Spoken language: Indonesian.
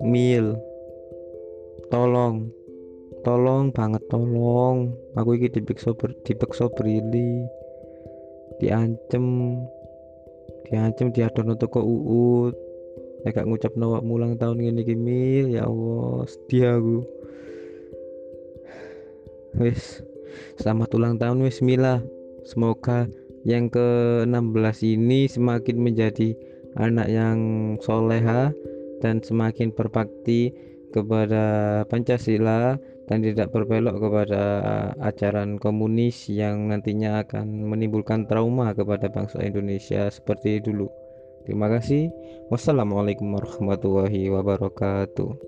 Mil. Tolong. Tolong banget tolong. Aku iki dipiksa ber, dipeksa brili diancem. Diancem diadono toko uut. Ya gak ngucap nawak mulang tahun ini mil. Ya Allah sedih aku. Wis. Selamat ulang tahun wis Mila. Semoga yang ke-16 ini semakin menjadi anak yang soleha dan semakin berbakti kepada Pancasila dan tidak berbelok kepada ajaran komunis yang nantinya akan menimbulkan trauma kepada bangsa Indonesia seperti dulu. Terima kasih. Wassalamualaikum warahmatullahi wabarakatuh.